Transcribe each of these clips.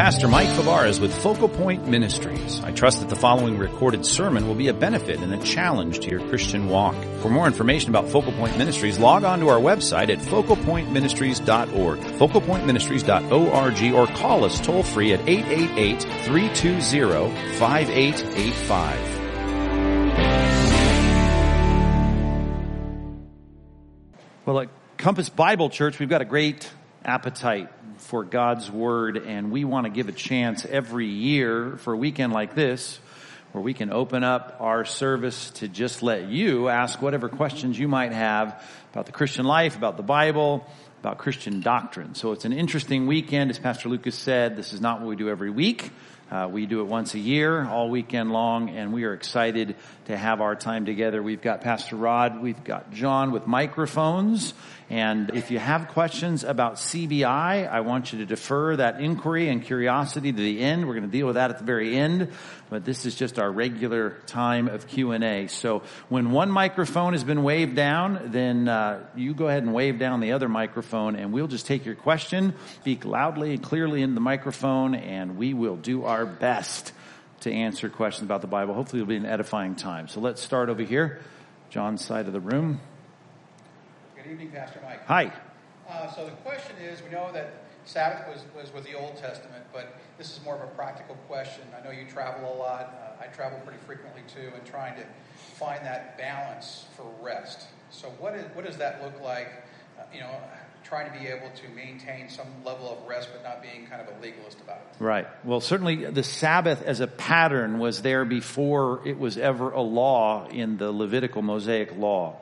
Pastor Mike Fabarez with Focal Point Ministries. I trust that the following recorded sermon will be a benefit and a challenge to your Christian walk. For more information about Focal Point Ministries, log on to our website at focalpointministries.org, focalpointministries.org, or call us toll free at 888-320-5885. Well, at Compass Bible Church, we've got a great appetite for God's Word, and we want to give a chance every year for a weekend like this where we can open up our service to just let you ask whatever questions you might have about the Christian life, about the Bible, about Christian doctrine. So it's an interesting weekend. As Pastor Lucas said, this is not what we do every week. Uh, we do it once a year, all weekend long, and we are excited to have our time together. We've got Pastor Rod, we've got John with microphones, and if you have questions about CBI, I want you to defer that inquiry and curiosity to the end. We're going to deal with that at the very end, but this is just our regular time of Q&A. So when one microphone has been waved down, then uh, you go ahead and wave down the other microphone, and we'll just take your question, speak loudly and clearly in the microphone, and we will do our best to answer questions about the Bible. Hopefully it'll be an edifying time. So let's start over here, John's side of the room. Good evening, Pastor Mike. Hi. Uh, so the question is, we know that Sabbath was, was with the Old Testament, but this is more of a practical question. I know you travel a lot. Uh, I travel pretty frequently too, and trying to find that balance for rest. So what, is, what does that look like? Uh, you know, trying to be able to maintain some level of rest, but not being kind of a legalist about it. Right. Well, certainly the Sabbath as a pattern was there before it was ever a law in the Levitical Mosaic law.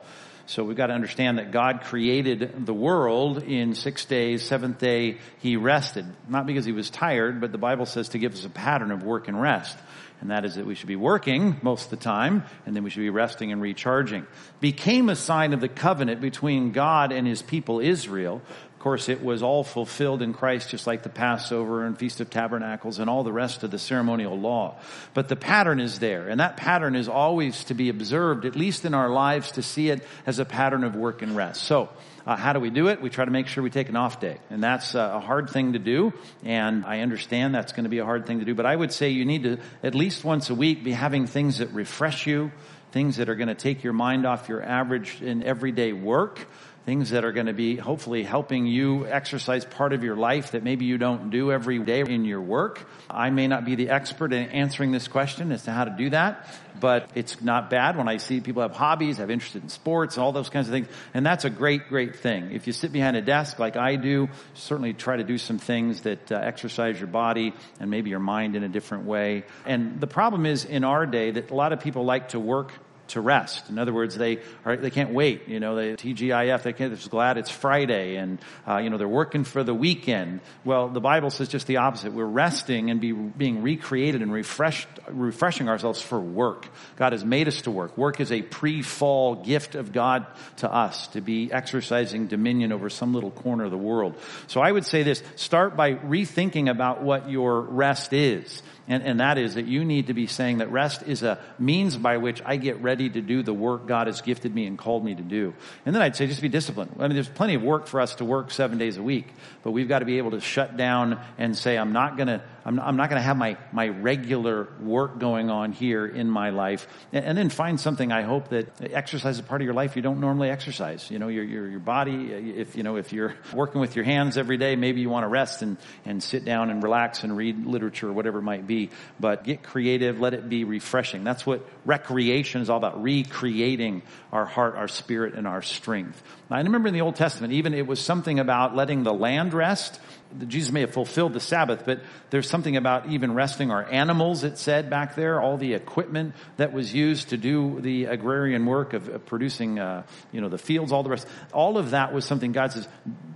So we've got to understand that God created the world in six days. Seventh day, He rested. Not because He was tired, but the Bible says to give us a pattern of work and rest. And that is that we should be working most of the time, and then we should be resting and recharging. Became a sign of the covenant between God and His people Israel. Of course, it was all fulfilled in Christ, just like the Passover and Feast of Tabernacles and all the rest of the ceremonial law. But the pattern is there, and that pattern is always to be observed, at least in our lives, to see it as a pattern of work and rest. So, uh, how do we do it? We try to make sure we take an off day. And that's uh, a hard thing to do. And I understand that's going to be a hard thing to do. But I would say you need to, at least once a week, be having things that refresh you, things that are going to take your mind off your average and everyday work things that are going to be hopefully helping you exercise part of your life that maybe you don't do every day in your work. I may not be the expert in answering this question as to how to do that, but it's not bad when I see people have hobbies, have interested in sports, all those kinds of things. And that's a great, great thing. If you sit behind a desk like I do, certainly try to do some things that uh, exercise your body and maybe your mind in a different way. And the problem is in our day that a lot of people like to work to rest. In other words, they are, they can't wait. You know, they TGIF, they can't, they're just glad it's Friday and, uh, you know, they're working for the weekend. Well, the Bible says just the opposite. We're resting and be, being recreated and refreshed, refreshing ourselves for work. God has made us to work. Work is a pre-fall gift of God to us to be exercising dominion over some little corner of the world. So I would say this, start by rethinking about what your rest is. And, and that is that you need to be saying that rest is a means by which I get ready to do the work God has gifted me and called me to do. And then I'd say just be disciplined. I mean, there's plenty of work for us to work seven days a week, but we've got to be able to shut down and say, I'm not gonna, I'm, I'm not gonna have my, my regular work going on here in my life. And, and, then find something I hope that exercise is part of your life you don't normally exercise. You know, your, your, your body, uh, if, you know, if you're working with your hands every day, maybe you want to rest and, and sit down and relax and read literature or whatever it might be but get creative. Let it be refreshing. That's what recreation is all about, recreating our heart, our spirit, and our strength. I remember in the Old Testament, even it was something about letting the land rest Jesus may have fulfilled the Sabbath, but there's something about even resting our animals, it said back there, all the equipment that was used to do the agrarian work of, producing, uh, you know, the fields, all the rest. All of that was something God says,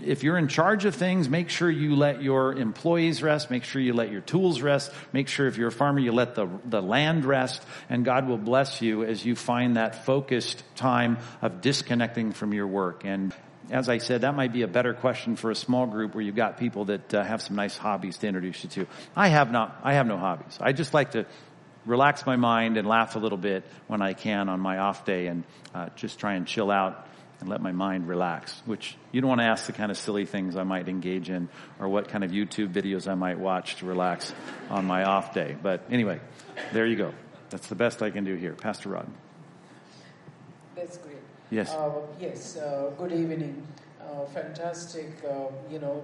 if you're in charge of things, make sure you let your employees rest, make sure you let your tools rest, make sure if you're a farmer, you let the, the land rest, and God will bless you as you find that focused time of disconnecting from your work. And as I said, that might be a better question for a small group where you've got people that uh, have some nice hobbies to introduce you to. I have not, I have no hobbies. I just like to relax my mind and laugh a little bit when I can on my off day and uh, just try and chill out and let my mind relax, which you don't want to ask the kind of silly things I might engage in or what kind of YouTube videos I might watch to relax on my off day. But anyway, there you go. That's the best I can do here. Pastor Rod. That's great. Yes. Uh, yes. Uh, good evening. Uh, fantastic, uh, you know,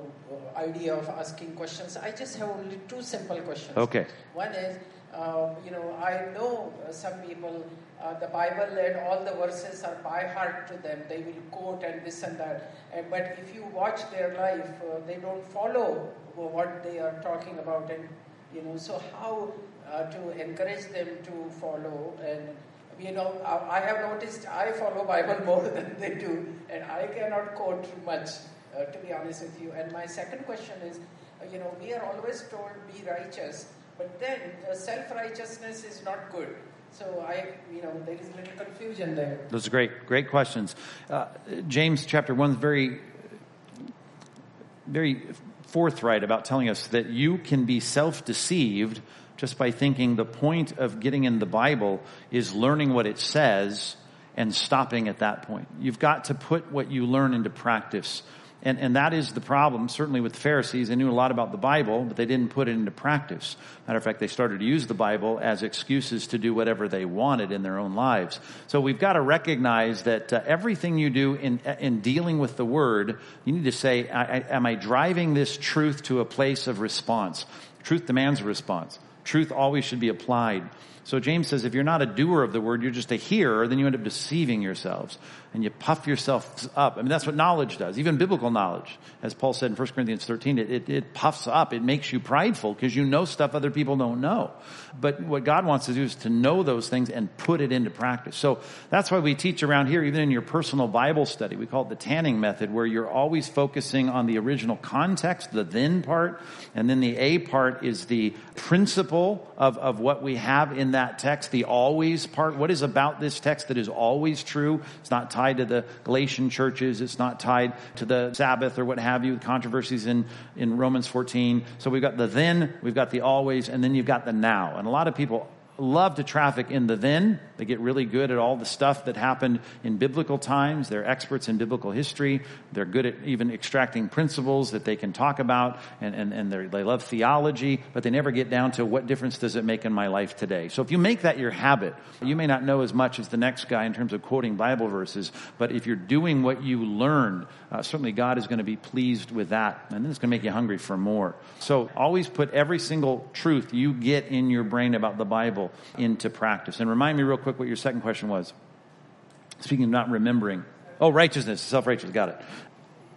idea of asking questions. I just have only two simple questions. Okay. One is, uh, you know, I know some people, uh, the Bible and all the verses are by heart to them. They will quote and this and that. And, but if you watch their life, uh, they don't follow what they are talking about. And, you know, so how uh, to encourage them to follow and you know, I have noticed I follow Bible more than they do, and I cannot quote much, uh, to be honest with you. And my second question is, uh, you know, we are always told be righteous, but then uh, self-righteousness is not good. So I, you know, there is a little confusion there. Those are great, great questions. Uh, James chapter one is very, very forthright about telling us that you can be self-deceived just by thinking the point of getting in the Bible is learning what it says and stopping at that point. You've got to put what you learn into practice. And, and that is the problem, certainly with the Pharisees. They knew a lot about the Bible, but they didn't put it into practice. Matter of fact, they started to use the Bible as excuses to do whatever they wanted in their own lives. So we've got to recognize that uh, everything you do in, in dealing with the Word, you need to say, I, I, am I driving this truth to a place of response? Truth demands a response. Truth always should be applied. So James says if you're not a doer of the word, you're just a hearer, then you end up deceiving yourselves and you puff yourself up. I mean, that's what knowledge does, even biblical knowledge. As Paul said in 1 Corinthians 13, it, it, it puffs up. It makes you prideful because you know stuff other people don't know. But what God wants to do is to know those things and put it into practice. So that's why we teach around here, even in your personal Bible study. We call it the tanning method, where you're always focusing on the original context, the then part, and then the A part is the principle of, of what we have in that text, the always part. What is about this text that is always true? It's not tied to the Galatian churches. It's not tied to the Sabbath or what have you, controversies in, in Romans 14. So we've got the then, we've got the always, and then you've got the now. And a lot of people love to traffic in the then. They get really good at all the stuff that happened in biblical times. They're experts in biblical history. They're good at even extracting principles that they can talk about, and, and, and they love theology, but they never get down to what difference does it make in my life today. So if you make that your habit, you may not know as much as the next guy in terms of quoting Bible verses, but if you're doing what you learned, uh, certainly God is going to be pleased with that, and then it's going to make you hungry for more. So always put every single truth you get in your brain about the Bible into practice. And remind me real quick what your second question was. Speaking of not remembering. Oh, righteousness, self-righteous, got it.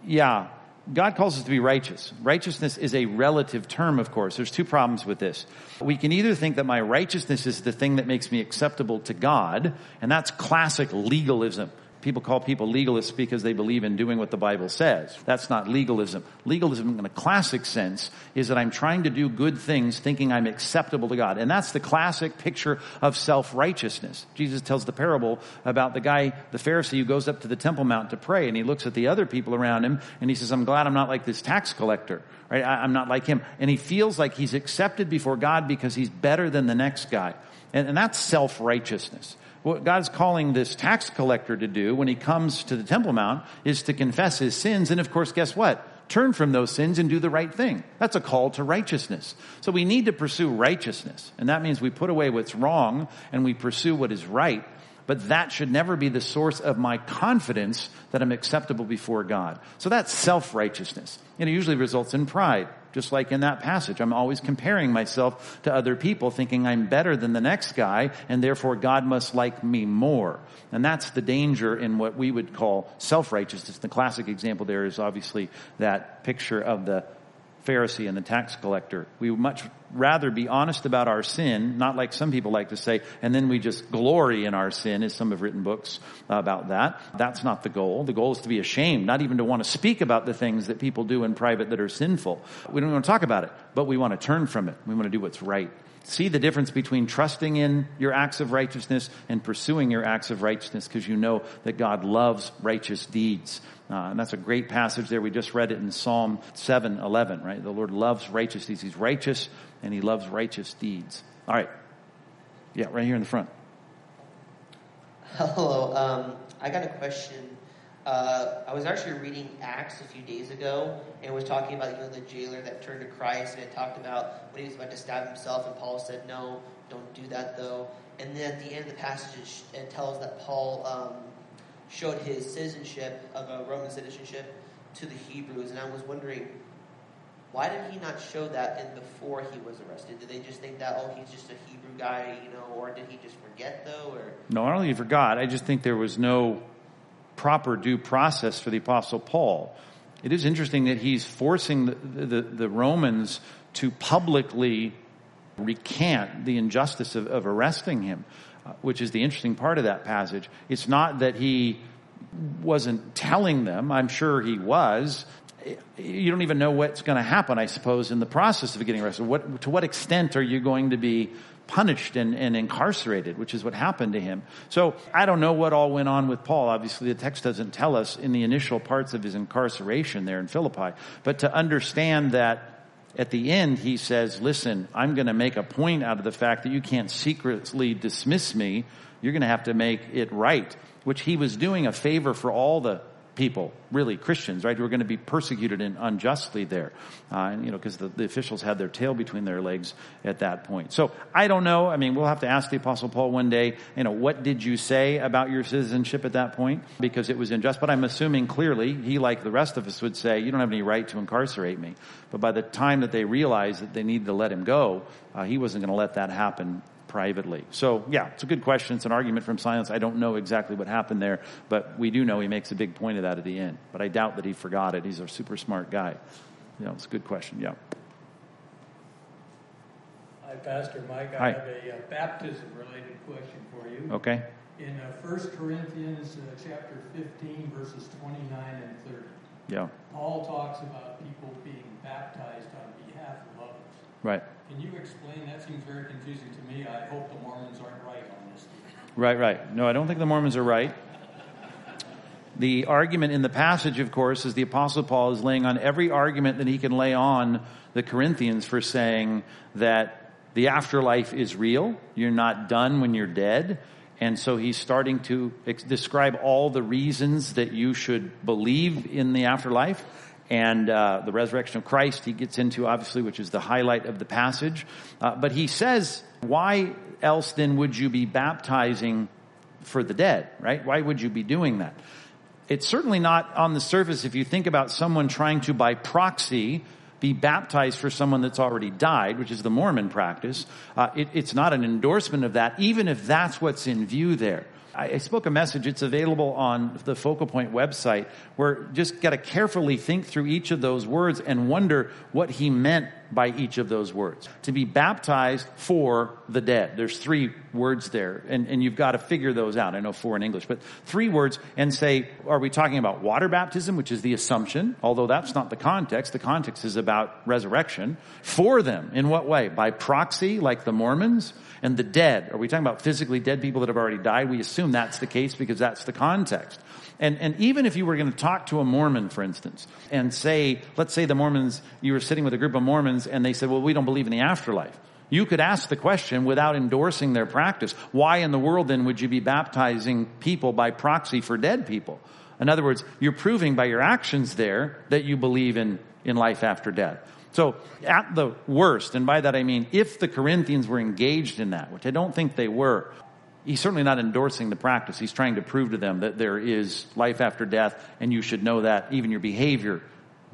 Yeah. God calls us to be righteous. Righteousness is a relative term, of course. There's two problems with this. We can either think that my righteousness is the thing that makes me acceptable to God, and that's classic legalism. People call people legalists because they believe in doing what the Bible says. That's not legalism. Legalism in a classic sense is that I'm trying to do good things thinking I'm acceptable to God. And that's the classic picture of self-righteousness. Jesus tells the parable about the guy, the Pharisee who goes up to the Temple Mount to pray and he looks at the other people around him and he says, I'm glad I'm not like this tax collector. Right? I, am not like him. And he feels like he's accepted before God because he's better than the next guy. And, and that's self-righteousness. What God's calling this tax collector to do when he comes to the Temple Mount is to confess his sins. And of course, guess what? Turn from those sins and do the right thing. That's a call to righteousness. So we need to pursue righteousness. And that means we put away what's wrong and we pursue what is right. But that should never be the source of my confidence that I'm acceptable before God. So that's self-righteousness. And it usually results in pride just like in that passage. I'm always comparing myself to other people, thinking I'm better than the next guy, and therefore God must like me more. And that's the danger in what we would call self-righteousness. The classic example there is obviously that picture of the Pharisee and the tax collector. We would much rather be honest about our sin, not like some people like to say, and then we just glory in our sin, as some have written books about that. That's not the goal. The goal is to be ashamed, not even to want to speak about the things that people do in private that are sinful. We don't want to talk about it, but we want to turn from it. We want to do what's right. See the difference between trusting in your acts of righteousness and pursuing your acts of righteousness because you know that God loves righteous deeds. Uh, and that's a great passage there. We just read it in Psalm 7, 11, right? The Lord loves righteous deeds. He's righteous and he loves righteous deeds. All right. Yeah, right here in the front. Hello. Um, I got a question. Uh, I was actually reading Acts a few days ago and was talking about you know the jailer that turned to Christ and it talked about when he was about to stab himself and Paul said no, don't do that though. And then at the end of the passage it tells that Paul um, showed his citizenship of a Roman citizenship to the Hebrews and I was wondering why did he not show that in before he was arrested? Did they just think that oh he's just a Hebrew guy, you know, or did he just forget though? Or no, I don't think he forgot. I just think there was no proper due process for the apostle Paul. It is interesting that he's forcing the, the, the Romans to publicly recant the injustice of, of arresting him, uh, which is the interesting part of that passage. It's not that he wasn't telling them. I'm sure he was. You don't even know what's going to happen, I suppose, in the process of getting arrested. What, to what extent are you going to be punished and, and incarcerated, which is what happened to him. So I don't know what all went on with Paul. Obviously, the text doesn't tell us in the initial parts of his incarceration there in Philippi. But to understand that at the end, he says, listen, I'm going to make a point out of the fact that you can't secretly dismiss me. You're going to have to make it right, which he was doing a favor for all the people, really Christians, right, who are going to be persecuted and unjustly there, uh, and, you know, because the, the, officials had their tail between their legs at that point. So I don't know. I mean, we'll have to ask the Apostle Paul one day, you know, what did you say about your citizenship at that point? Because it was unjust. But I'm assuming clearly he, like the rest of us, would say, you don't have any right to incarcerate me. But by the time that they realized that they needed to let him go, uh, he wasn't going to let that happen privately. So yeah, it's a good question. It's an argument from silence. I don't know exactly what happened there, but we do know he makes a big point of that at the end. But I doubt that he forgot it. He's a super smart guy. You know, it's a good question. Yeah. Hi, Pastor Mike. I Hi. have a uh, baptism related question for you. Okay. In uh, 1 Corinthians uh, chapter 15, verses 29 and 30, Yeah. Paul talks about people being baptized on behalf of others. Right. Can you explain? That seems very confusing to me. I hope the Mormons aren't right on this. Right, right. No, I don't think the Mormons are right. The argument in the passage, of course, is the Apostle Paul is laying on every argument that he can lay on the Corinthians for saying that the afterlife is real. You're not done when you're dead. And so he's starting to ex- describe all the reasons that you should believe in the afterlife and uh, the resurrection of Christ he gets into obviously, which is the highlight of the passage. Uh, but he says, why else then would you be baptizing for the dead, right? Why would you be doing that? It's certainly not on the surface if you think about someone trying to by proxy be baptized for someone that's already died, which is the Mormon practice. Uh, it, it's not an endorsement of that, even if that's what's in view there. I spoke a message. It's available on the Focal Point website where just got to carefully think through each of those words and wonder what he meant by each of those words. To be baptized for the dead. There's three words there and, and you've got to figure those out. I know four in English, but three words and say, are we talking about water baptism, which is the assumption, although that's not the context. The context is about resurrection for them. In what way? By proxy, like the Mormons? And the dead. Are we talking about physically dead people that have already died? We assume that's the case because that's the context. And, and even if you were going to talk to a Mormon, for instance, and say, let's say the Mormons, you were sitting with a group of Mormons and they said, well, we don't believe in the afterlife. You could ask the question without endorsing their practice. Why in the world then would you be baptizing people by proxy for dead people? In other words, you're proving by your actions there that you believe in, in life after death. So at the worst, and by that I mean if the Corinthians were engaged in that, which I don't think they were, he's certainly not endorsing the practice. He's trying to prove to them that there is life after death and you should know that even your behavior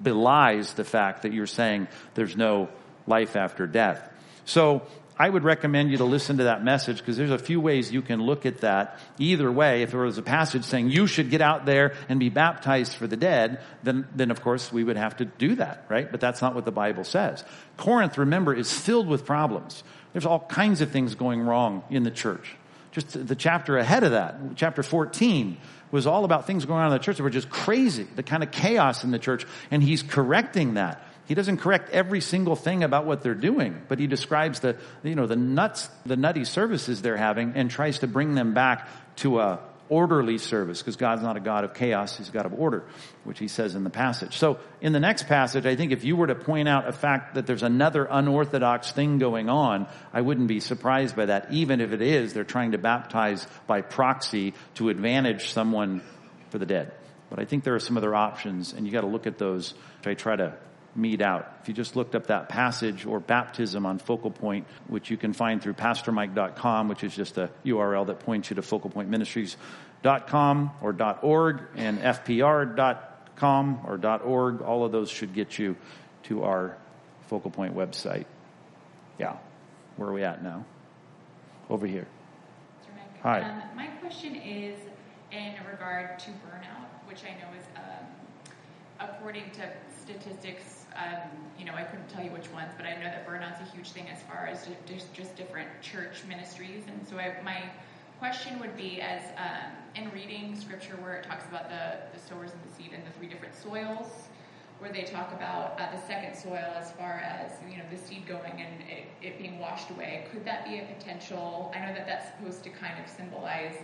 belies the fact that you're saying there's no life after death. So I would recommend you to listen to that message because there's a few ways you can look at that. Either way, if there was a passage saying you should get out there and be baptized for the dead, then, then of course we would have to do that, right? But that's not what the Bible says. Corinth, remember, is filled with problems. There's all kinds of things going wrong in the church. Just the chapter ahead of that, chapter 14, was all about things going on in the church that were just crazy, the kind of chaos in the church, and he's correcting that. He doesn't correct every single thing about what they're doing, but he describes the, you know, the nuts, the nutty services they're having and tries to bring them back to a orderly service because God's not a God of chaos. He's a God of order, which he says in the passage. So in the next passage, I think if you were to point out a fact that there's another unorthodox thing going on, I wouldn't be surprised by that. Even if it is, they're trying to baptize by proxy to advantage someone for the dead. But I think there are some other options, and you got to look at those. I try to meet out. If you just looked up that passage or baptism on Focal Point, which you can find through pastormike.com, which is just a URL that points you to focalpointministries.com or .org and fpr.com or .org, all of those should get you to our Focal Point website. Yeah. Where are we at now? Over here. Hi. Um, my question is in regard to burnout, which I know is, um, according to statistics, um, you know, I couldn't tell you which ones, but I know that burnout's a huge thing as far as just, just different church ministries. And so I, my question would be as um, in reading scripture where it talks about the, the sowers and the seed and the three different soils, where they talk about uh, the second soil as far as you know the seed going and it, it, being washed away could that be a potential i know that that's supposed to kind of symbolize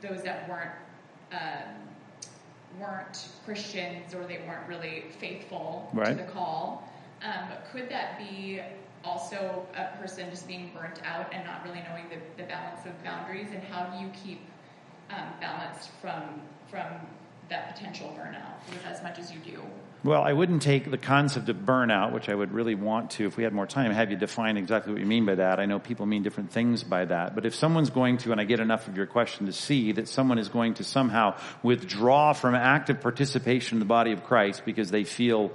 those that weren't um, weren't christians or they weren't really faithful right. to the call um, could that be also a person just being burnt out and not really knowing the, the balance of boundaries and how do you keep um, balanced from from that potential burnout with as much as you do well, I wouldn't take the concept of burnout, which I would really want to, if we had more time, have you define exactly what you mean by that. I know people mean different things by that. But if someone's going to, and I get enough of your question to see that someone is going to somehow withdraw from active participation in the body of Christ because they feel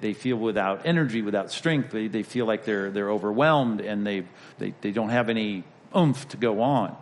they feel without energy, without strength, they, they feel like they're they're overwhelmed and they, they they don't have any oomph to go on.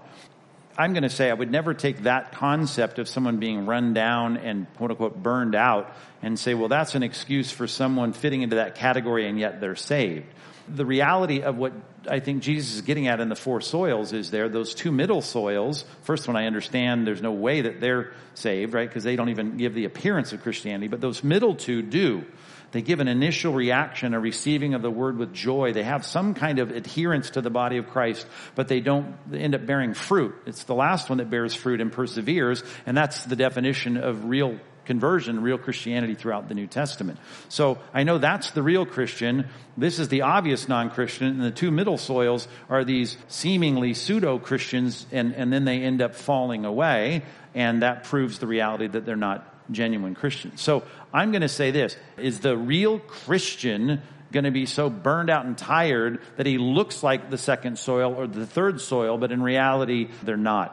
I'm going to say I would never take that concept of someone being run down and quote unquote burned out and say, well, that's an excuse for someone fitting into that category and yet they're saved. The reality of what I think Jesus is getting at in the four soils is there, those two middle soils. First one I understand there's no way that they're saved, right? Because they don't even give the appearance of Christianity, but those middle two do. They give an initial reaction, a receiving of the word with joy. They have some kind of adherence to the body of Christ, but they don't end up bearing fruit. It's the last one that bears fruit and perseveres, and that's the definition of real conversion, real Christianity throughout the New Testament. So I know that's the real Christian. This is the obvious non-Christian, and the two middle soils are these seemingly pseudo-Christians, and, and then they end up falling away, and that proves the reality that they're not genuine Christians. So I'm going to say this is the real Christian going to be so burned out and tired that he looks like the second soil or the third soil, but in reality, they're not?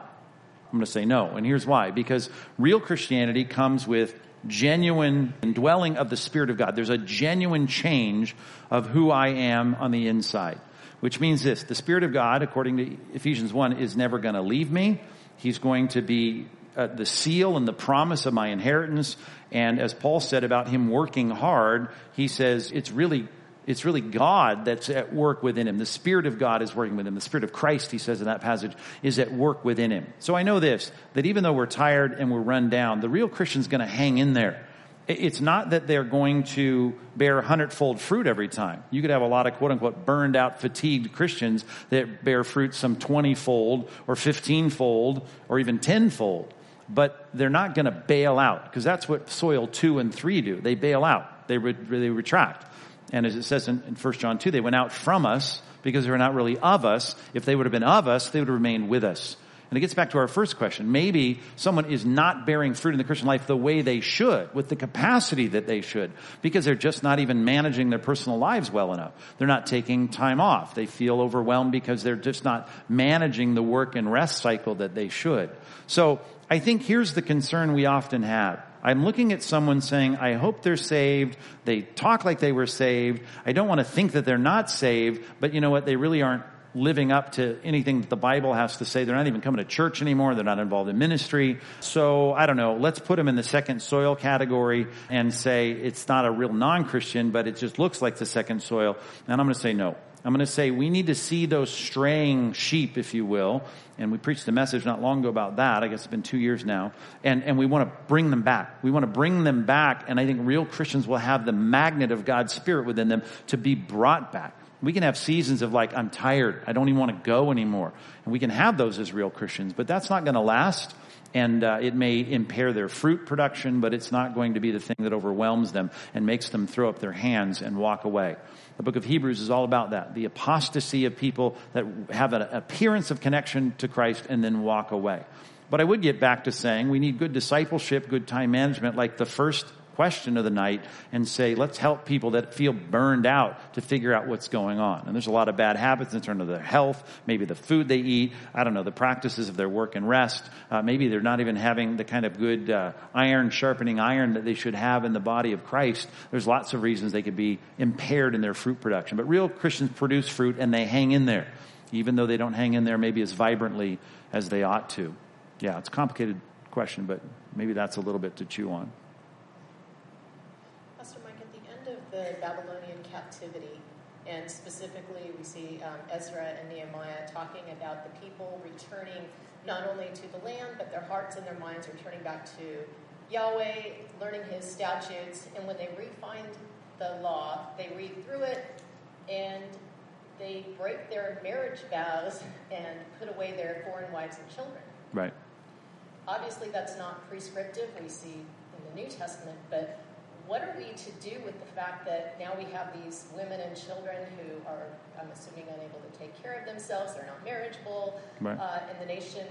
I'm going to say no. And here's why. Because real Christianity comes with genuine indwelling of the Spirit of God. There's a genuine change of who I am on the inside. Which means this the Spirit of God, according to Ephesians 1, is never going to leave me. He's going to be uh, the seal and the promise of my inheritance. And as Paul said about him working hard, he says it's really it's really God that's at work within him. The Spirit of God is working with him. The Spirit of Christ, he says in that passage, is at work within him. So I know this, that even though we're tired and we're run down, the real Christian's gonna hang in there. It's not that they're going to bear hundredfold fruit every time. You could have a lot of quote unquote burned out, fatigued Christians that bear fruit some 20 fold or 15 fold or even 10 fold but they're not going to bail out because that's what soil two and three do. They bail out. They, re- they retract. And as it says in, in 1 John 2, they went out from us because they were not really of us. If they would have been of us, they would have remained with us. And it gets back to our first question. Maybe someone is not bearing fruit in the Christian life the way they should, with the capacity that they should, because they're just not even managing their personal lives well enough. They're not taking time off. They feel overwhelmed because they're just not managing the work and rest cycle that they should. So I think here's the concern we often have. I'm looking at someone saying, I hope they're saved. They talk like they were saved. I don't want to think that they're not saved, but you know what? They really aren't living up to anything that the Bible has to say. They're not even coming to church anymore. They're not involved in ministry. So I don't know. Let's put them in the second soil category and say it's not a real non-Christian, but it just looks like the second soil. And I'm going to say no. I'm going to say we need to see those straying sheep, if you will. And we preached a message not long ago about that. I guess it's been two years now. And, and we want to bring them back. We want to bring them back. And I think real Christians will have the magnet of God's Spirit within them to be brought back. We can have seasons of like, I'm tired. I don't even want to go anymore. And we can have those as real Christians, but that's not going to last and uh, it may impair their fruit production, but it's not going to be the thing that overwhelms them and makes them throw up their hands and walk away. The book of Hebrews is all about that. The apostasy of people that have an appearance of connection to Christ and then walk away. But I would get back to saying we need good discipleship, good time management, like the first question of the night and say, let's help people that feel burned out to figure out what's going on. And there's a lot of bad habits in terms of their health, maybe the food they eat, I don't know, the practices of their work and rest. Uh, maybe they're not even having the kind of good uh, iron sharpening iron that they should have in the body of Christ. There's lots of reasons they could be impaired in their fruit production. But real Christians produce fruit and they hang in there, even though they don't hang in there maybe as vibrantly as they ought to. Yeah, it's a complicated question, but maybe that's a little bit to chew on. Pastor Mike, at the end of the Babylonian captivity, and specifically we see um, Ezra and Nehemiah talking about the people returning not only to the land, but their hearts and their minds are returning back to Yahweh, learning his statutes, and when they refind the law, they read through it and they break their marriage vows and put away their foreign wives and children. Right. Obviously, that's not prescriptive, we see in the New Testament, but what are we to do with the fact that now we have these women and children who are, I'm assuming, unable to take care of themselves, they're not marriageable, Right. uh, and the nation,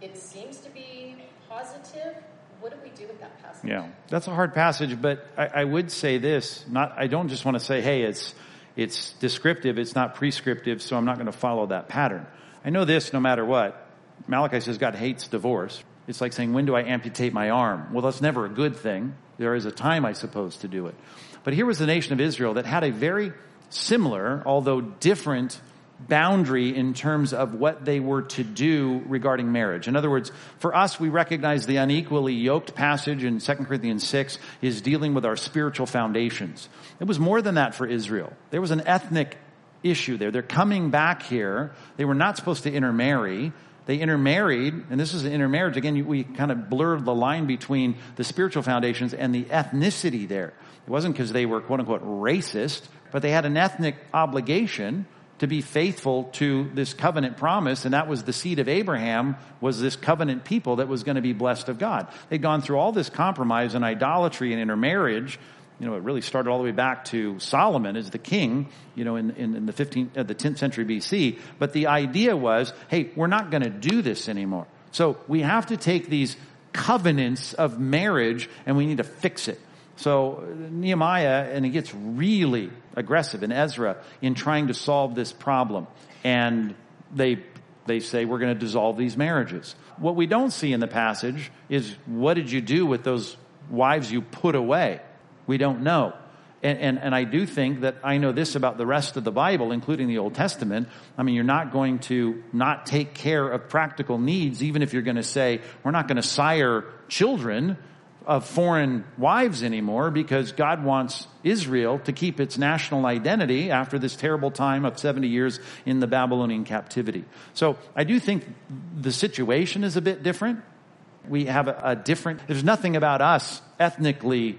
it seems to be positive. What do we do with that passage? Yeah, that's a hard passage, but I, I would say this. Not, I don't just want to say, hey, it's it's descriptive, it's not prescriptive, so I'm not going to follow that pattern. I know this no matter what. Malachi says God hates divorce. It's like saying, when do I amputate my arm? Well, that's never a good thing. There is a time, I suppose, to do it. But here was the nation of Israel that had a very similar, although different boundary in terms of what they were to do regarding marriage. In other words, for us, we recognize the unequally yoked passage in 2 Corinthians 6 is dealing with our spiritual foundations. It was more than that for Israel. There was an ethnic issue there. They're coming back here. They were not supposed to intermarry. They intermarried, and this is an intermarriage. Again, we kind of blurred the line between the spiritual foundations and the ethnicity there. It wasn't because they were quote unquote racist, but they had an ethnic obligation to be faithful to this covenant promise, and that was the seed of Abraham, was this covenant people that was going to be blessed of God. They'd gone through all this compromise and idolatry and intermarriage. You know, it really started all the way back to Solomon as the king, you know, in, in, in the 15th, uh, the 10th century BC. But the idea was, hey, we're not going to do this anymore. So we have to take these covenants of marriage and we need to fix it. So Nehemiah, and he gets really aggressive in Ezra in trying to solve this problem. And they, they say, we're going to dissolve these marriages. What we don't see in the passage is what did you do with those wives you put away? We don't know. And, and, and I do think that I know this about the rest of the Bible, including the Old Testament. I mean, you're not going to not take care of practical needs, even if you're going to say, we're not going to sire children of foreign wives anymore because God wants Israel to keep its national identity after this terrible time of 70 years in the Babylonian captivity. So I do think the situation is a bit different. We have a, a different, there's nothing about us ethnically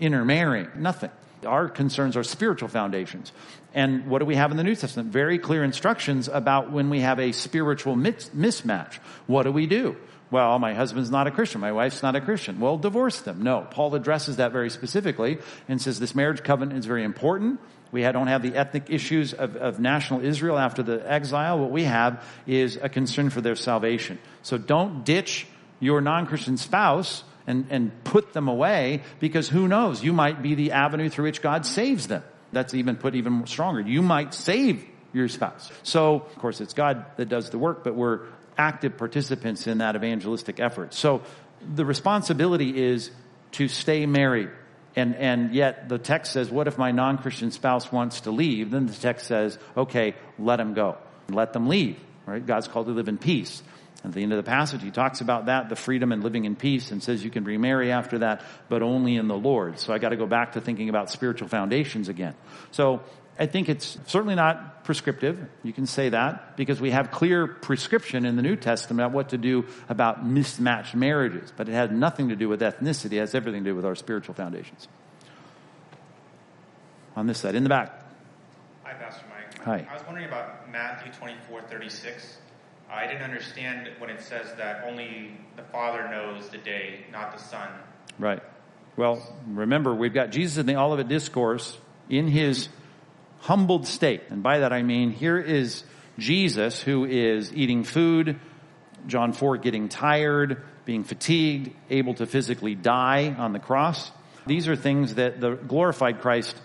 intermarrying. Nothing. Our concerns are spiritual foundations. And what do we have in the New Testament? Very clear instructions about when we have a spiritual mis- mismatch. What do we do? Well, my husband's not a Christian. My wife's not a Christian. Well, divorce them. No. Paul addresses that very specifically and says this marriage covenant is very important. We don't have the ethnic issues of, of national Israel after the exile. What we have is a concern for their salvation. So don't ditch your non-Christian spouse and, and put them away because who knows? You might be the avenue through which God saves them. That's even put even stronger. You might save your spouse. So, of course, it's God that does the work, but we're active participants in that evangelistic effort. So the responsibility is to stay married. And, and yet the text says, what if my non-Christian spouse wants to leave? Then the text says, okay, let him go. Let them leave. Right? God's called to live in peace. At the end of the passage, he talks about that, the freedom and living in peace, and says you can remarry after that, but only in the Lord. So I got to go back to thinking about spiritual foundations again. So I think it's certainly not prescriptive. You can say that because we have clear prescription in the New Testament about what to do about mismatched marriages, but it has nothing to do with ethnicity. It has everything to do with our spiritual foundations. On this side, in the back. Hi, Pastor Mike. Hi. I was wondering about Matthew 24, 36. I didn't understand when it says that only the Father knows the day, not the Son. Right. Well, remember, we've got Jesus in the Olivet Discourse in his humbled state. And by that I mean, here is Jesus who is eating food John 4, getting tired, being fatigued, able to physically die on the cross. These are things that the glorified Christ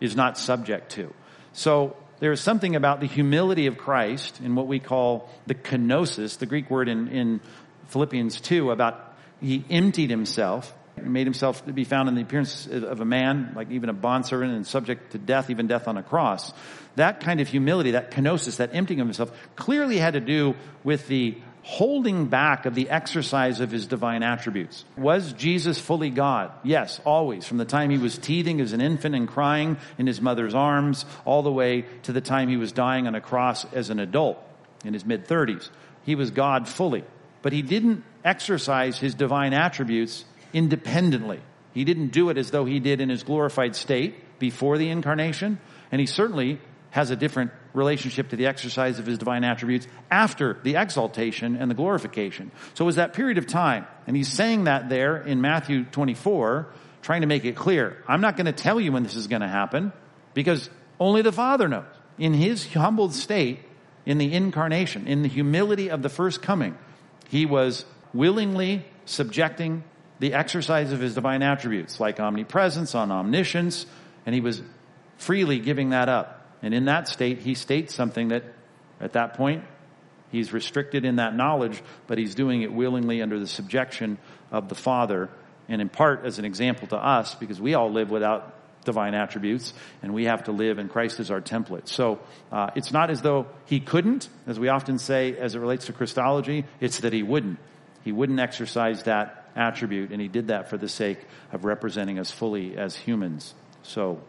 is not subject to. So there's something about the humility of Christ in what we call the kenosis, the Greek word in, in Philippians 2 about he emptied himself, made himself to be found in the appearance of a man, like even a bondservant and subject to death, even death on a cross. That kind of humility, that kenosis, that emptying of himself clearly had to do with the holding back of the exercise of his divine attributes. Was Jesus fully God? Yes, always. From the time he was teething as an infant and crying in his mother's arms, all the way to the time he was dying on a cross as an adult in his mid 30s. He was God fully. But he didn't exercise his divine attributes independently. He didn't do it as though he did in his glorified state before the incarnation. And he certainly has a different relationship to the exercise of his divine attributes after the exaltation and the glorification. So it was that period of time. And he's saying that there in Matthew 24, trying to make it clear. I'm not going to tell you when this is going to happen because only the Father knows. In his humbled state, in the incarnation, in the humility of the first coming, he was willingly subjecting the exercise of his divine attributes like omnipresence, on omniscience, and he was freely giving that up. And in that state, he states something that at that point, he's restricted in that knowledge, but he's doing it willingly under the subjection of the Father, and in part as an example to us, because we all live without divine attributes, and we have to live, and Christ is our template. So uh, it's not as though he couldn't, as we often say as it relates to Christology, it's that he wouldn't. He wouldn't exercise that attribute, and he did that for the sake of representing us fully as humans. So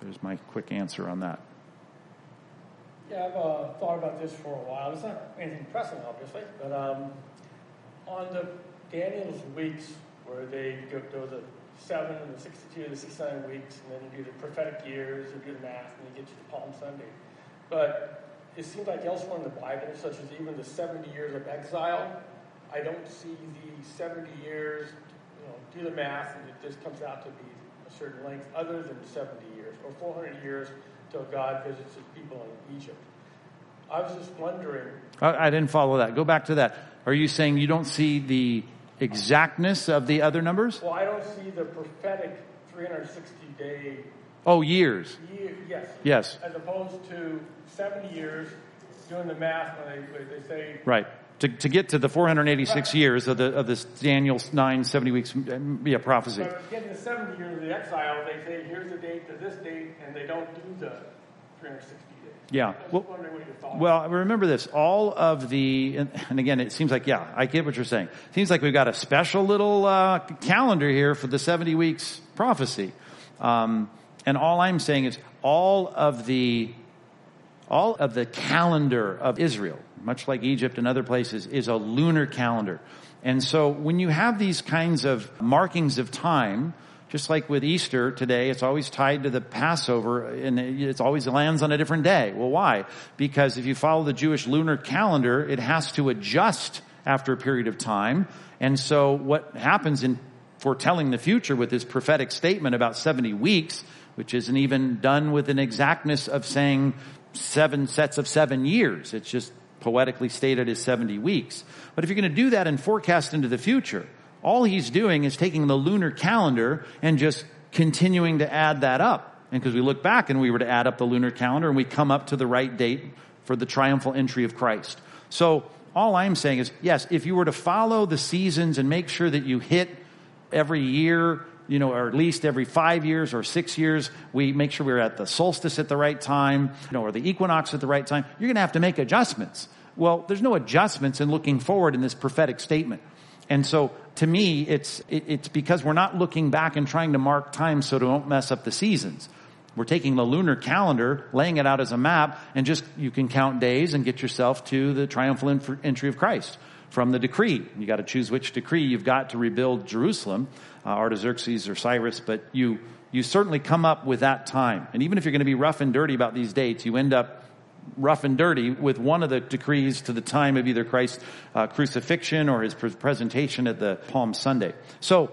there's my quick answer on that. Yeah, I've uh, thought about this for a while. It's not anything pressing, obviously, but um, on the Daniel's weeks, where they go, go the seven and the 62 and the 69 weeks, and then you do the prophetic years, you do the math, and you get to the Palm Sunday. But it seems like elsewhere in the Bible, such as even the 70 years of exile, I don't see the 70 years, you know, do the math, and it just comes out to be a certain length, other than 70 years, or 400 years till God visits his people in Egypt. I was just wondering. I didn't follow that. Go back to that. Are you saying you don't see the exactness of the other numbers? Well, I don't see the prophetic 360 day. Oh, years. Year, yes. Yes. As opposed to 70 years, doing the math when they, when they say. Right. To, to get to the 486 right. years of the of this Daniel 9, 70 weeks yeah, prophecy. But getting the 70 years of the exile, they say, here's the date to this date, and they don't do the 360 days. Yeah. Well, well, remember this. All of the, and again, it seems like, yeah, I get what you're saying. It seems like we've got a special little uh, calendar here for the 70 weeks prophecy. Um, and all I'm saying is all of the, all of the calendar of Israel, much like Egypt and other places, is a lunar calendar. And so when you have these kinds of markings of time, just like with Easter today, it's always tied to the Passover and it always lands on a different day. Well, why? Because if you follow the Jewish lunar calendar, it has to adjust after a period of time. And so what happens in foretelling the future with this prophetic statement about 70 weeks, which isn't even done with an exactness of saying seven sets of seven years. It's just poetically stated as 70 weeks. But if you're going to do that and forecast into the future, all he's doing is taking the lunar calendar and just continuing to add that up. And because we look back and we were to add up the lunar calendar and we come up to the right date for the triumphal entry of Christ. So all I'm saying is, yes, if you were to follow the seasons and make sure that you hit every year, you know, or at least every five years or six years, we make sure we're at the solstice at the right time, you know, or the equinox at the right time, you're going to have to make adjustments. Well, there's no adjustments in looking forward in this prophetic statement. And so to me, it's, it, it's because we're not looking back and trying to mark time so don't mess up the seasons. We're taking the lunar calendar, laying it out as a map, and just you can count days and get yourself to the triumphal entry of Christ from the decree. You got to choose which decree you've got to rebuild Jerusalem, uh, Artaxerxes or Cyrus, but you you certainly come up with that time. And even if you're going to be rough and dirty about these dates, you end up rough and dirty with one of the decrees to the time of either Christ's uh, crucifixion or his presentation at the Palm Sunday. So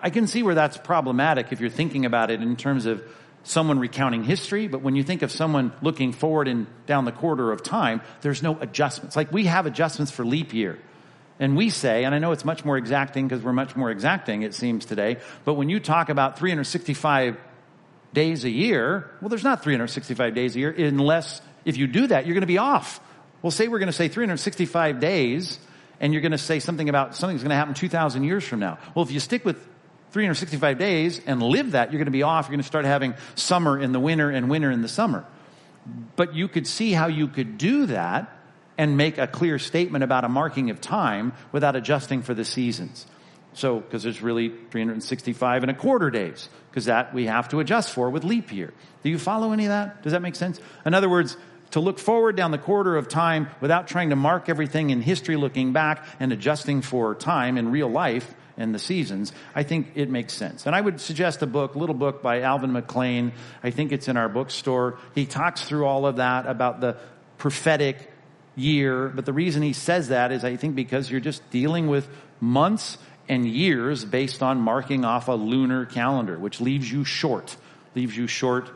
I can see where that's problematic if you're thinking about it in terms of someone recounting history, but when you think of someone looking forward and down the quarter of time, there's no adjustments. Like we have adjustments for leap year. And we say, and I know it's much more exacting because we're much more exacting, it seems today, but when you talk about 365 days a year, well, there's not 365 days a year unless if you do that, you're going to be off. Well, say we're going to say 365 days and you're going to say something about something's going to happen 2,000 years from now. Well, if you stick with 365 days and live that, you're going to be off. You're going to start having summer in the winter and winter in the summer. But you could see how you could do that and make a clear statement about a marking of time without adjusting for the seasons. So, because there's really 365 and a quarter days, because that we have to adjust for with leap year. Do you follow any of that? Does that make sense? In other words, to look forward down the quarter of time without trying to mark everything in history looking back and adjusting for time in real life and the seasons, I think it makes sense. And I would suggest a book, little book by Alvin McClain. I think it's in our bookstore. He talks through all of that about the prophetic year. But the reason he says that is I think because you're just dealing with months and years based on marking off a lunar calendar, which leaves you short, leaves you short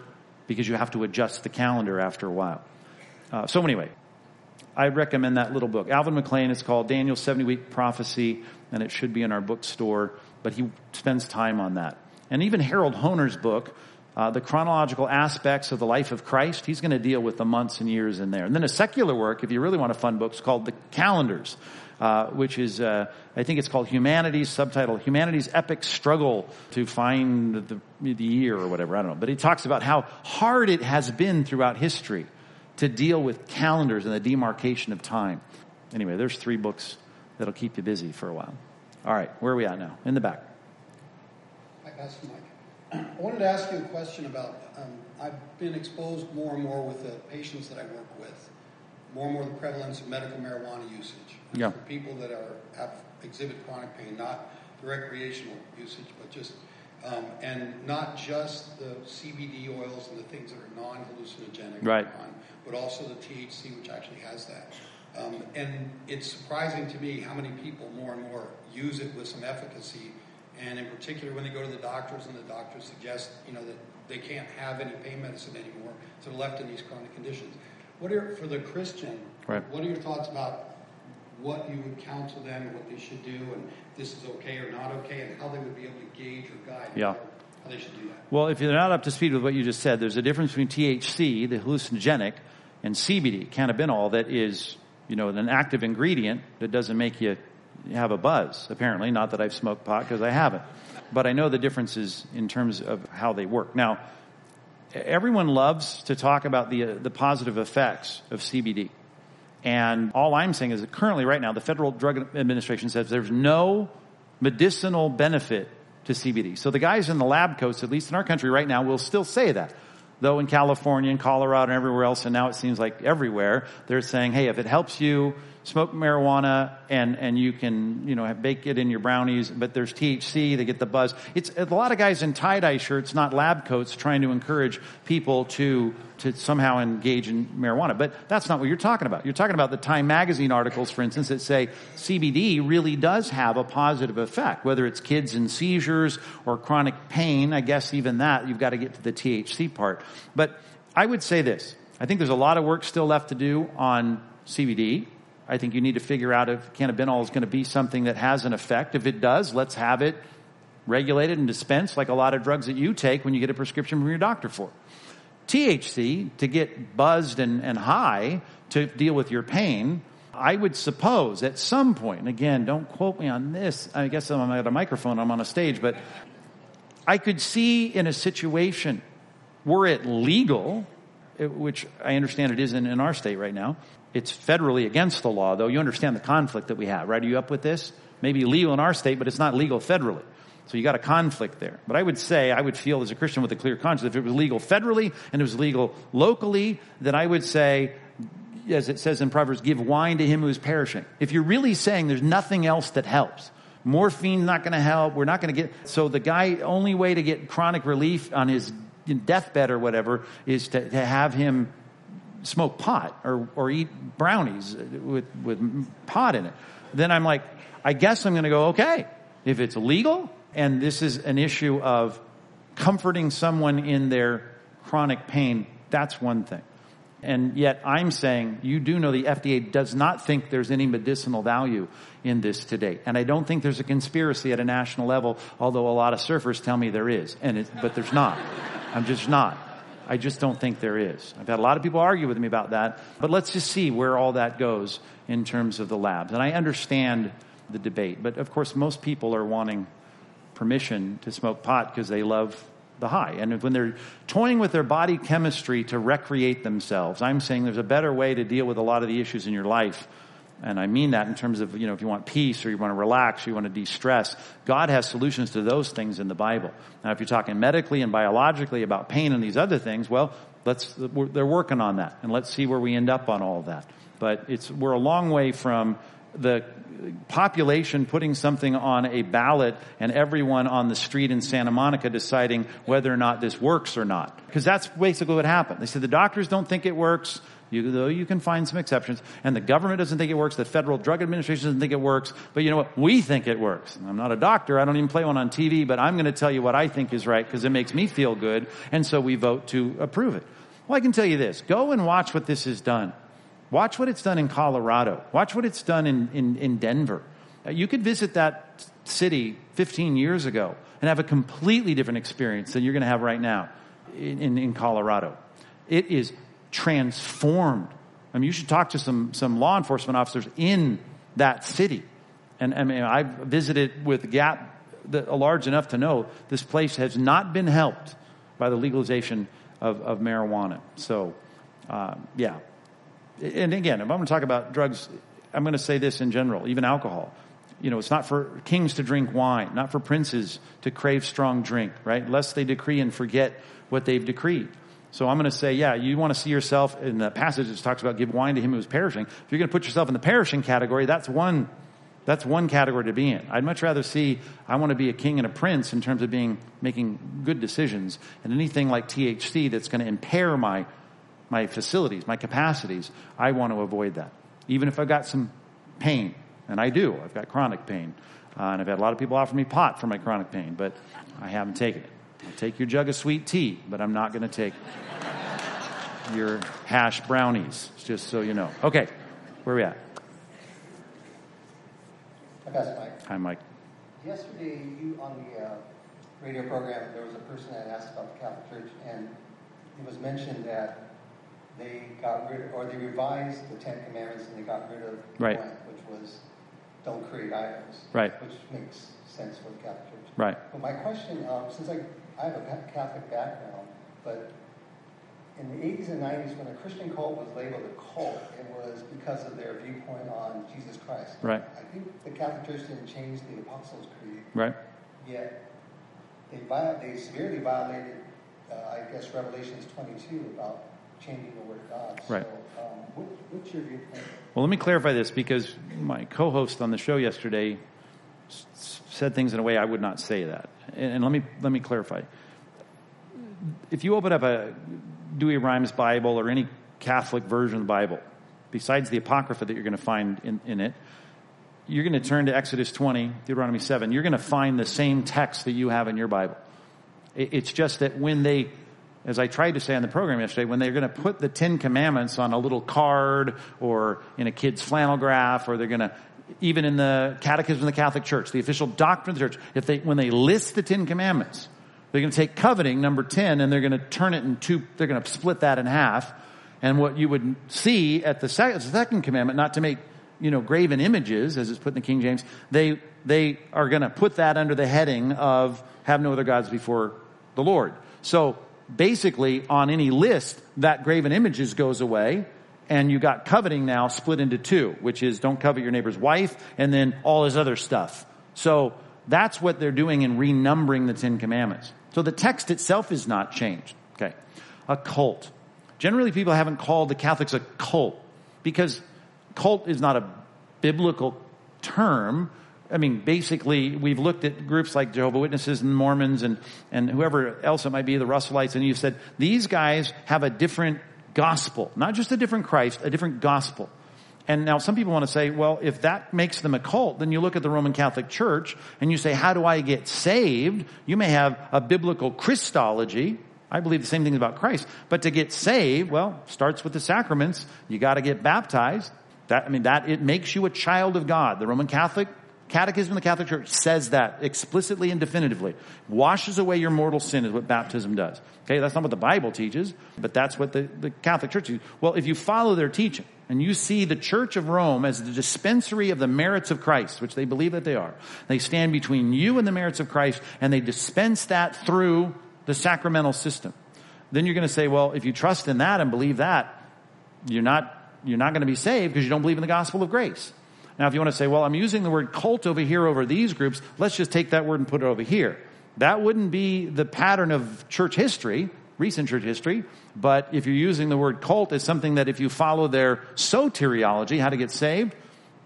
because you have to adjust the calendar after a while. Uh, so anyway, I recommend that little book. Alvin McClain it's called Daniel's 70 Week Prophecy and it should be in our bookstore, but he spends time on that. And even Harold Hoehner's book, uh, the chronological aspects of the life of Christ, he's going to deal with the months and years in there. And then a secular work, if you really want a fun book, is called The Calendars, uh, which is, uh, I think it's called Humanity's subtitle, Humanity's Epic Struggle to Find the, the Year or whatever, I don't know. But he talks about how hard it has been throughout history to deal with calendars and the demarcation of time. Anyway, there's three books that'll keep you busy for a while. All right, where are we at now? In the back. Hi, Pastor Mike. I wanted to ask you a question about. Um, I've been exposed more and more with the patients that I work with, more and more the prevalence of medical marijuana usage. Yeah. For people that are have exhibit chronic pain, not the recreational usage, but just um, and not just the CBD oils and the things that are non-hallucinogenic, right? But also the THC, which actually has that. Um, and it's surprising to me how many people more and more use it with some efficacy. And in particular, when they go to the doctors and the doctors suggest, you know, that they can't have any pain medicine anymore, so they're left in these chronic conditions. What are, for the Christian, right. what are your thoughts about what you would counsel them and what they should do and this is okay or not okay and how they would be able to gauge or guide yeah. how they should do that? Well, if you're not up to speed with what you just said, there's a difference between THC, the hallucinogenic, and CBD, cannabinol, that is you know, an active ingredient that doesn't make you have a buzz, apparently. Not that I've smoked pot because I haven't. But I know the differences in terms of how they work. Now, everyone loves to talk about the, uh, the positive effects of CBD. And all I'm saying is that currently, right now, the Federal Drug Administration says there's no medicinal benefit to CBD. So the guys in the lab coats, at least in our country right now, will still say that though in California and Colorado and everywhere else, and now it seems like everywhere, they're saying, hey, if it helps you smoke marijuana and, and you can, you know, bake it in your brownies, but there's THC, they get the buzz. It's a lot of guys in tie-dye shirts, not lab coats, trying to encourage people to, to somehow engage in marijuana. But that's not what you're talking about. You're talking about the Time magazine articles, for instance, that say CBD really does have a positive effect, whether it's kids and seizures or chronic pain. I guess even that, you've got to get to the THC part. But I would say this. I think there's a lot of work still left to do on CBD. I think you need to figure out if cannabinol is going to be something that has an effect. If it does, let's have it regulated and dispensed like a lot of drugs that you take when you get a prescription from your doctor for. THC, to get buzzed and, and high to deal with your pain, I would suppose at some point, and again, don't quote me on this, I guess I'm at a microphone, I'm on a stage, but I could see in a situation were it legal, which I understand it isn't in our state right now, it's federally against the law, though. You understand the conflict that we have, right? Are you up with this? Maybe legal in our state, but it's not legal federally. So you got a conflict there. But I would say, I would feel as a Christian with a clear conscience, if it was legal federally and it was legal locally, then I would say, as it says in Proverbs, give wine to him who is perishing. If you're really saying there's nothing else that helps, morphine's not going to help, we're not going to get, so the guy, only way to get chronic relief on his deathbed or whatever is to, to have him smoke pot or, or eat brownies with, with pot in it, then I'm like, I guess I'm going to go, okay, if it's legal and this is an issue of comforting someone in their chronic pain, that's one thing. And yet I'm saying you do know the FDA does not think there's any medicinal value in this today. And I don't think there's a conspiracy at a national level, although a lot of surfers tell me there is. And it, but there's not. I'm just not. I just don't think there is. I've had a lot of people argue with me about that, but let's just see where all that goes in terms of the labs. And I understand the debate, but of course most people are wanting permission to smoke pot because they love the high. And when they're toying with their body chemistry to recreate themselves, I'm saying there's a better way to deal with a lot of the issues in your life. And I mean that in terms of, you know, if you want peace or you want to relax or you want to de-stress, God has solutions to those things in the Bible. Now, if you're talking medically and biologically about pain and these other things, well, let's, they're working on that and let's see where we end up on all of that. But it's, we're a long way from the population putting something on a ballot and everyone on the street in Santa Monica deciding whether or not this works or not. Because that's basically what happened. They said the doctors don't think it works. You, though you can find some exceptions, and the government doesn't think it works, the Federal Drug Administration doesn't think it works, but you know what? We think it works. I'm not a doctor, I don't even play one on TV, but I'm going to tell you what I think is right because it makes me feel good, and so we vote to approve it. Well, I can tell you this. Go and watch what this has done. Watch what it's done in Colorado. Watch what it's done in, in, in Denver. Uh, you could visit that city 15 years ago and have a completely different experience than you're going to have right now in, in, in Colorado. It is transformed. I mean, you should talk to some, some law enforcement officers in that city. And I mean, I've visited with Gap that, large enough to know this place has not been helped by the legalization of, of marijuana. So, uh, yeah, and again, if I'm going to talk about drugs, I'm going to say this in general, even alcohol. You know, it's not for kings to drink wine, not for princes to crave strong drink, right? Lest they decree and forget what they've decreed. So I'm going to say, yeah, you want to see yourself in the passage that talks about give wine to him who is perishing. If you're going to put yourself in the perishing category, that's one, that's one category to be in. I'd much rather see, I want to be a king and a prince in terms of being, making good decisions and anything like THC that's going to impair my my facilities, my capacities, I want to avoid that. Even if I've got some pain, and I do, I've got chronic pain. Uh, and I've had a lot of people offer me pot for my chronic pain, but I haven't taken it. I'll take your jug of sweet tea, but I'm not going to take your hash brownies, just so you know. Okay, where are we at? Hi, Pastor Mike. Hi, Mike. Yesterday, you on the uh, radio program, there was a person that asked about the Catholic Church, and it was mentioned that they got rid, of, or they revised the Ten Commandments and they got rid of right. one, which was don't create idols. Right. Which makes sense for the Catholic Church. Right. But my question, um, since I, I have a Catholic background, but in the 80s and 90s, when a Christian cult was labeled a cult, it was because of their viewpoint on Jesus Christ. Right. I think the Catholic Church didn't change the Apostles' Creed. Right. Yet they, they severely violated, uh, I guess, Revelations 22 about changing the Word of God. Right. So, um, what, what's your viewpoint? Well, let me clarify this because my co-host on the show yesterday said things in a way I would not say that. And, and let me let me clarify. If you open up a Douay-Rheims Bible or any Catholic version of the Bible, besides the Apocrypha that you're going to find in, in it, you're going to turn to Exodus 20, Deuteronomy 7. You're going to find the same text that you have in your Bible. It, it's just that when they as I tried to say on the program yesterday, when they're going to put the Ten Commandments on a little card or in a kid's flannel graph, or they're going to, even in the Catechism of the Catholic Church, the official doctrine of the church, if they, when they list the Ten Commandments, they're going to take coveting, number 10, and they're going to turn it in two, they're going to split that in half. And what you would see at the second commandment, not to make, you know, graven images, as it's put in the King James, they, they are going to put that under the heading of have no other gods before the Lord. So basically on any list, that graven images goes away. And you got coveting now split into two, which is don't covet your neighbor's wife and then all his other stuff. So that's what they're doing in renumbering the Ten Commandments. So the text itself is not changed. Okay. A cult. Generally people haven't called the Catholics a cult because cult is not a biblical term. I mean, basically, we've looked at groups like Jehovah Witnesses and Mormons and, and whoever else it might be, the Russellites, and you've said, these guys have a different gospel. Not just a different Christ, a different gospel. And now some people want to say, well, if that makes them a cult, then you look at the Roman Catholic Church and you say, how do I get saved? You may have a biblical Christology, I believe the same thing about Christ. But to get saved, well, starts with the sacraments. You got to get baptized. That, I mean, that, it makes you a child of God. The Roman Catholic Catechism of the Catholic Church says that explicitly and definitively. Washes away your mortal sin is what baptism does. Okay, that's not what the Bible teaches, but that's what the, the Catholic Church teaches. Well, if you follow their teaching and you see the Church of Rome as the dispensary of the merits of Christ, which they believe that they are, they stand between you and the merits of Christ and they dispense that through the sacramental system. Then you're going to say, well, if you trust in that and believe that, you're not, you're not going to be saved because you don't believe in the gospel of grace. Now, if you want to say, well, I'm using the word cult over here over these groups, let's just take that word and put it over here. That wouldn't be the pattern of church history, recent church history, but if you're using the word cult as something that if you follow their soteriology, how to get saved,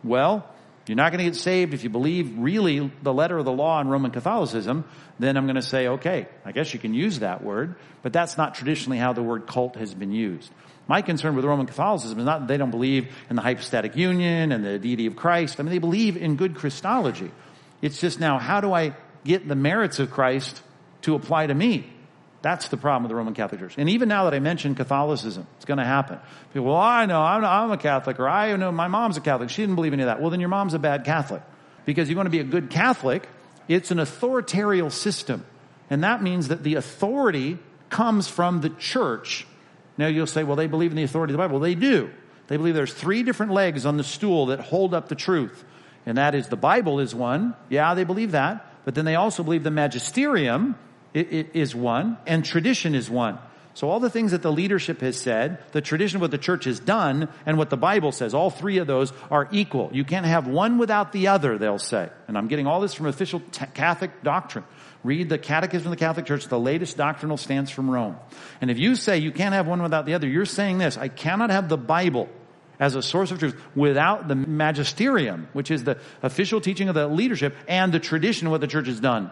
well, you're not going to get saved if you believe really the letter of the law in Roman Catholicism, then I'm going to say, okay, I guess you can use that word, but that's not traditionally how the word cult has been used. My concern with Roman Catholicism is not that they don't believe in the hypostatic union and the deity of Christ. I mean, they believe in good Christology. It's just now, how do I get the merits of Christ to apply to me? That's the problem with the Roman Catholic Church. And even now that I mentioned Catholicism, it's going to happen. People, well, I know, I'm, I'm a Catholic, or I know my mom's a Catholic. She didn't believe any of that. Well, then your mom's a bad Catholic. Because you want to be a good Catholic, it's an authoritarian system. And that means that the authority comes from the church now you'll say, well, they believe in the authority of the Bible. They do. They believe there's three different legs on the stool that hold up the truth. And that is the Bible is one. Yeah, they believe that. But then they also believe the magisterium is one and tradition is one. So all the things that the leadership has said, the tradition of what the church has done, and what the Bible says, all three of those are equal. You can't have one without the other, they'll say. And I'm getting all this from official t- Catholic doctrine. Read the Catechism of the Catholic Church, the latest doctrinal stance from Rome. And if you say you can't have one without the other, you're saying this, I cannot have the Bible as a source of truth without the magisterium, which is the official teaching of the leadership and the tradition of what the church has done.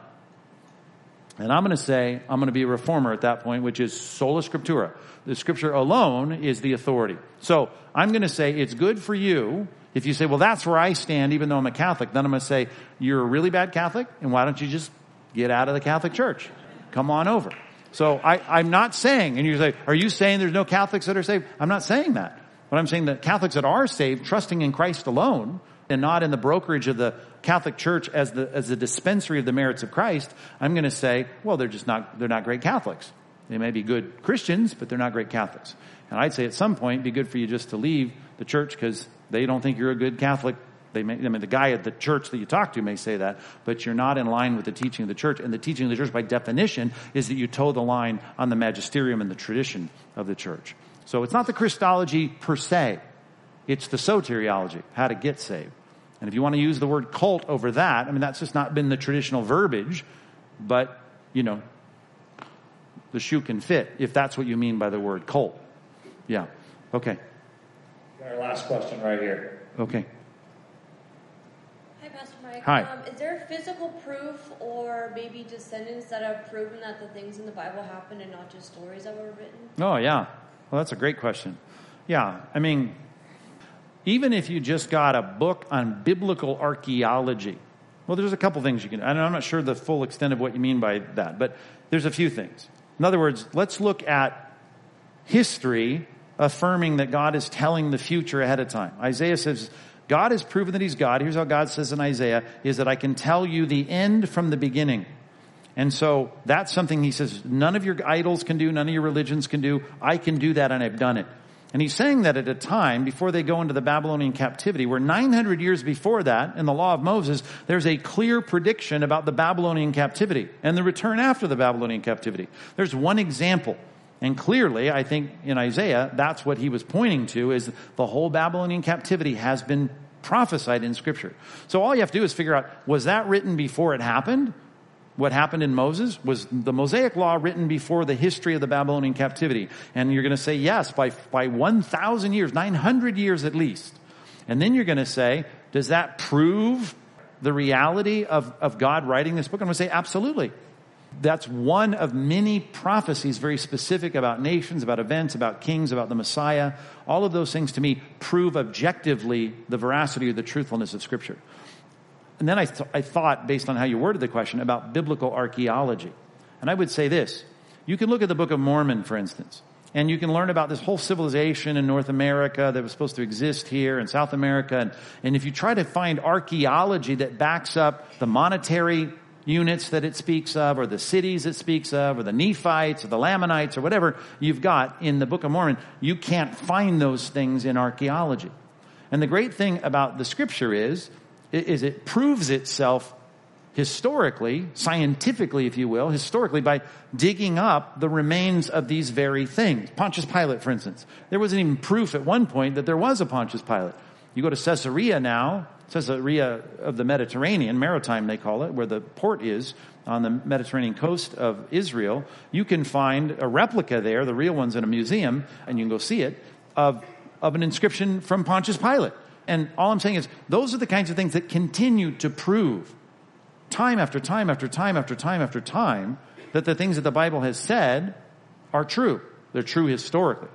And I'm going to say, I'm going to be a reformer at that point, which is sola scriptura. The scripture alone is the authority. So I'm going to say it's good for you if you say, well, that's where I stand, even though I'm a Catholic. Then I'm going to say, you're a really bad Catholic, and why don't you just get out of the Catholic Church. Come on over. So I, am not saying, and you say, are you saying there's no Catholics that are saved? I'm not saying that. But I'm saying that Catholics that are saved, trusting in Christ alone, and not in the brokerage of the Catholic Church as the, as the dispensary of the merits of Christ, I'm going to say, well, they're just not, they're not great Catholics. They may be good Christians, but they're not great Catholics. And I'd say at some point, it'd be good for you just to leave the church because they don't think you're a good Catholic they may, I mean, the guy at the church that you talk to may say that, but you're not in line with the teaching of the church. And the teaching of the church, by definition, is that you toe the line on the magisterium and the tradition of the church. So it's not the Christology per se. It's the soteriology, how to get saved. And if you want to use the word cult over that, I mean, that's just not been the traditional verbiage, but, you know, the shoe can fit if that's what you mean by the word cult. Yeah. Okay. Our last question right here. Okay. Hi. Pastor Mike. Hi. Um, is there physical proof or maybe descendants that have proven that the things in the Bible happened and not just stories that were written? Oh, yeah. Well, that's a great question. Yeah. I mean, even if you just got a book on biblical archaeology, well, there's a couple things you can, I'm not sure the full extent of what you mean by that, but there's a few things. In other words, let's look at history affirming that God is telling the future ahead of time. Isaiah says, God has proven that he's God. Here's how God says in Isaiah, is that I can tell you the end from the beginning. And so that's something he says, none of your idols can do, none of your religions can do. I can do that and I've done it. And he's saying that at a time before they go into the Babylonian captivity, where 900 years before that, in the law of Moses, there's a clear prediction about the Babylonian captivity and the return after the Babylonian captivity. There's one example. And clearly, I think in Isaiah, that's what he was pointing to is the whole Babylonian captivity has been prophesied in scripture. So all you have to do is figure out, was that written before it happened? What happened in Moses? Was the Mosaic law written before the history of the Babylonian captivity? And you're going to say yes, by, by 1,000 years, 900 years at least. And then you're going to say, does that prove the reality of, of God writing this book? I'm going to say absolutely. That's one of many prophecies very specific about nations, about events, about kings, about the Messiah. All of those things to me prove objectively the veracity or the truthfulness of Scripture. And then I, th- I thought, based on how you worded the question, about biblical archaeology. And I would say this You can look at the Book of Mormon, for instance, and you can learn about this whole civilization in North America that was supposed to exist here in South America. And, and if you try to find archaeology that backs up the monetary units that it speaks of, or the cities it speaks of, or the Nephites, or the Lamanites, or whatever you've got in the Book of Mormon, you can't find those things in archaeology. And the great thing about the scripture is, is it proves itself historically, scientifically, if you will, historically by digging up the remains of these very things. Pontius Pilate, for instance. There wasn't even proof at one point that there was a Pontius Pilate. You go to Caesarea now, Caesarea of the Mediterranean, maritime they call it, where the port is on the Mediterranean coast of Israel. You can find a replica there, the real one's in a museum, and you can go see it, of, of an inscription from Pontius Pilate. And all I'm saying is, those are the kinds of things that continue to prove time after time after time after time after time that the things that the Bible has said are true. They're true historically.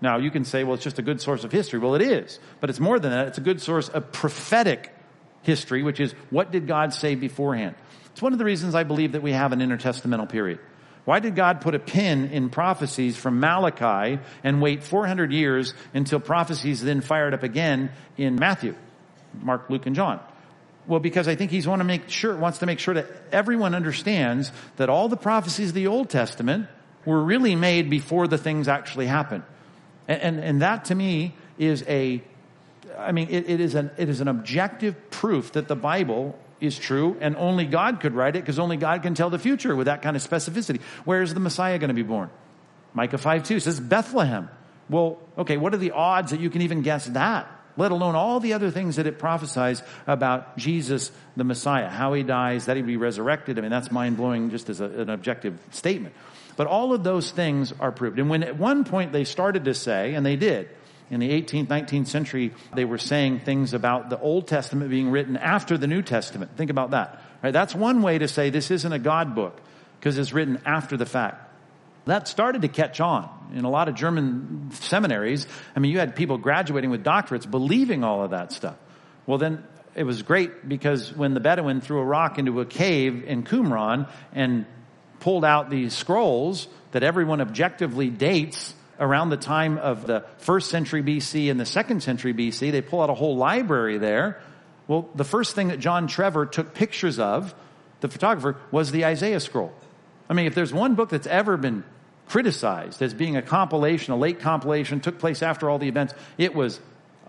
Now, you can say, well, it's just a good source of history. Well, it is. But it's more than that. It's a good source of prophetic history, which is what did God say beforehand? It's one of the reasons I believe that we have an intertestamental period. Why did God put a pin in prophecies from Malachi and wait 400 years until prophecies then fired up again in Matthew, Mark, Luke, and John? Well, because I think he's want to make sure, wants to make sure that everyone understands that all the prophecies of the Old Testament were really made before the things actually happened. And, and, and that to me is a, I mean, it, it, is an, it is an objective proof that the Bible is true and only God could write it because only God can tell the future with that kind of specificity. Where is the Messiah going to be born? Micah 5 2 says Bethlehem. Well, okay, what are the odds that you can even guess that? Let alone all the other things that it prophesies about Jesus, the Messiah, how he dies, that he'd be resurrected. I mean, that's mind blowing just as a, an objective statement. But all of those things are proved. And when at one point they started to say, and they did, in the 18th, 19th century, they were saying things about the Old Testament being written after the New Testament. Think about that. Right? That's one way to say this isn't a God book because it's written after the fact. That started to catch on in a lot of German seminaries. I mean, you had people graduating with doctorates believing all of that stuff. Well, then it was great because when the Bedouin threw a rock into a cave in Qumran and pulled out these scrolls that everyone objectively dates around the time of the first century BC and the second century BC. They pull out a whole library there. Well, the first thing that John Trever took pictures of, the photographer, was the Isaiah scroll. I mean, if there's one book that's ever been criticized as being a compilation, a late compilation, took place after all the events, it was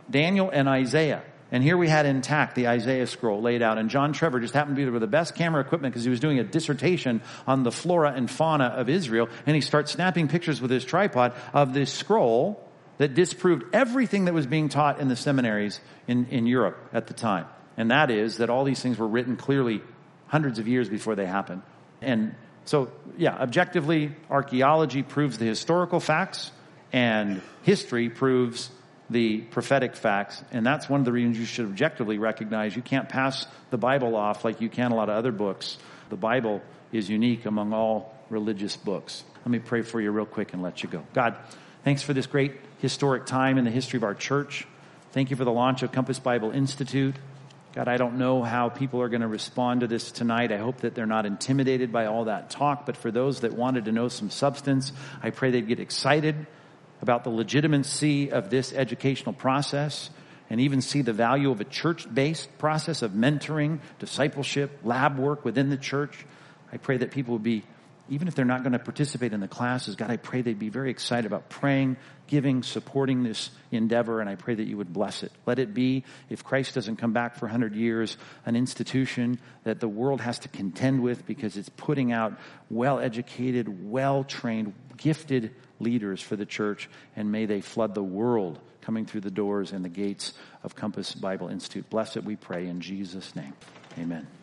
Daniel and Isaiah. And here we had intact the Isaiah scroll laid out. And John Trever just happened to be there with the best camera equipment because he was doing a dissertation on the flora and fauna of Israel. And he starts snapping pictures with his tripod of this scroll that disproved everything that was being taught in the seminaries in, in Europe at the time. And that is that all these things were written clearly hundreds of years before they happened. And so, yeah, objectively, archaeology proves the historical facts and history proves the prophetic facts. And that's one of the reasons you should objectively recognize you can't pass the Bible off like you can a lot of other books. The Bible is unique among all religious books. Let me pray for you real quick and let you go. God, thanks for this great historic time in the history of our church. Thank you for the launch of Compass Bible Institute. God, I don't know how people are going to respond to this tonight. I hope that they're not intimidated by all that talk, but for those that wanted to know some substance, I pray they'd get excited about the legitimacy of this educational process and even see the value of a church-based process of mentoring, discipleship, lab work within the church. I pray that people would be, even if they're not going to participate in the classes, God, I pray they'd be very excited about praying, giving, supporting this endeavor, and I pray that you would bless it. Let it be, if Christ doesn't come back for 100 years, an institution that the world has to contend with because it's putting out well-educated, well-trained, gifted leaders for the church, and may they flood the world coming through the doors and the gates of Compass Bible Institute. Bless it, we pray, in Jesus' name. Amen.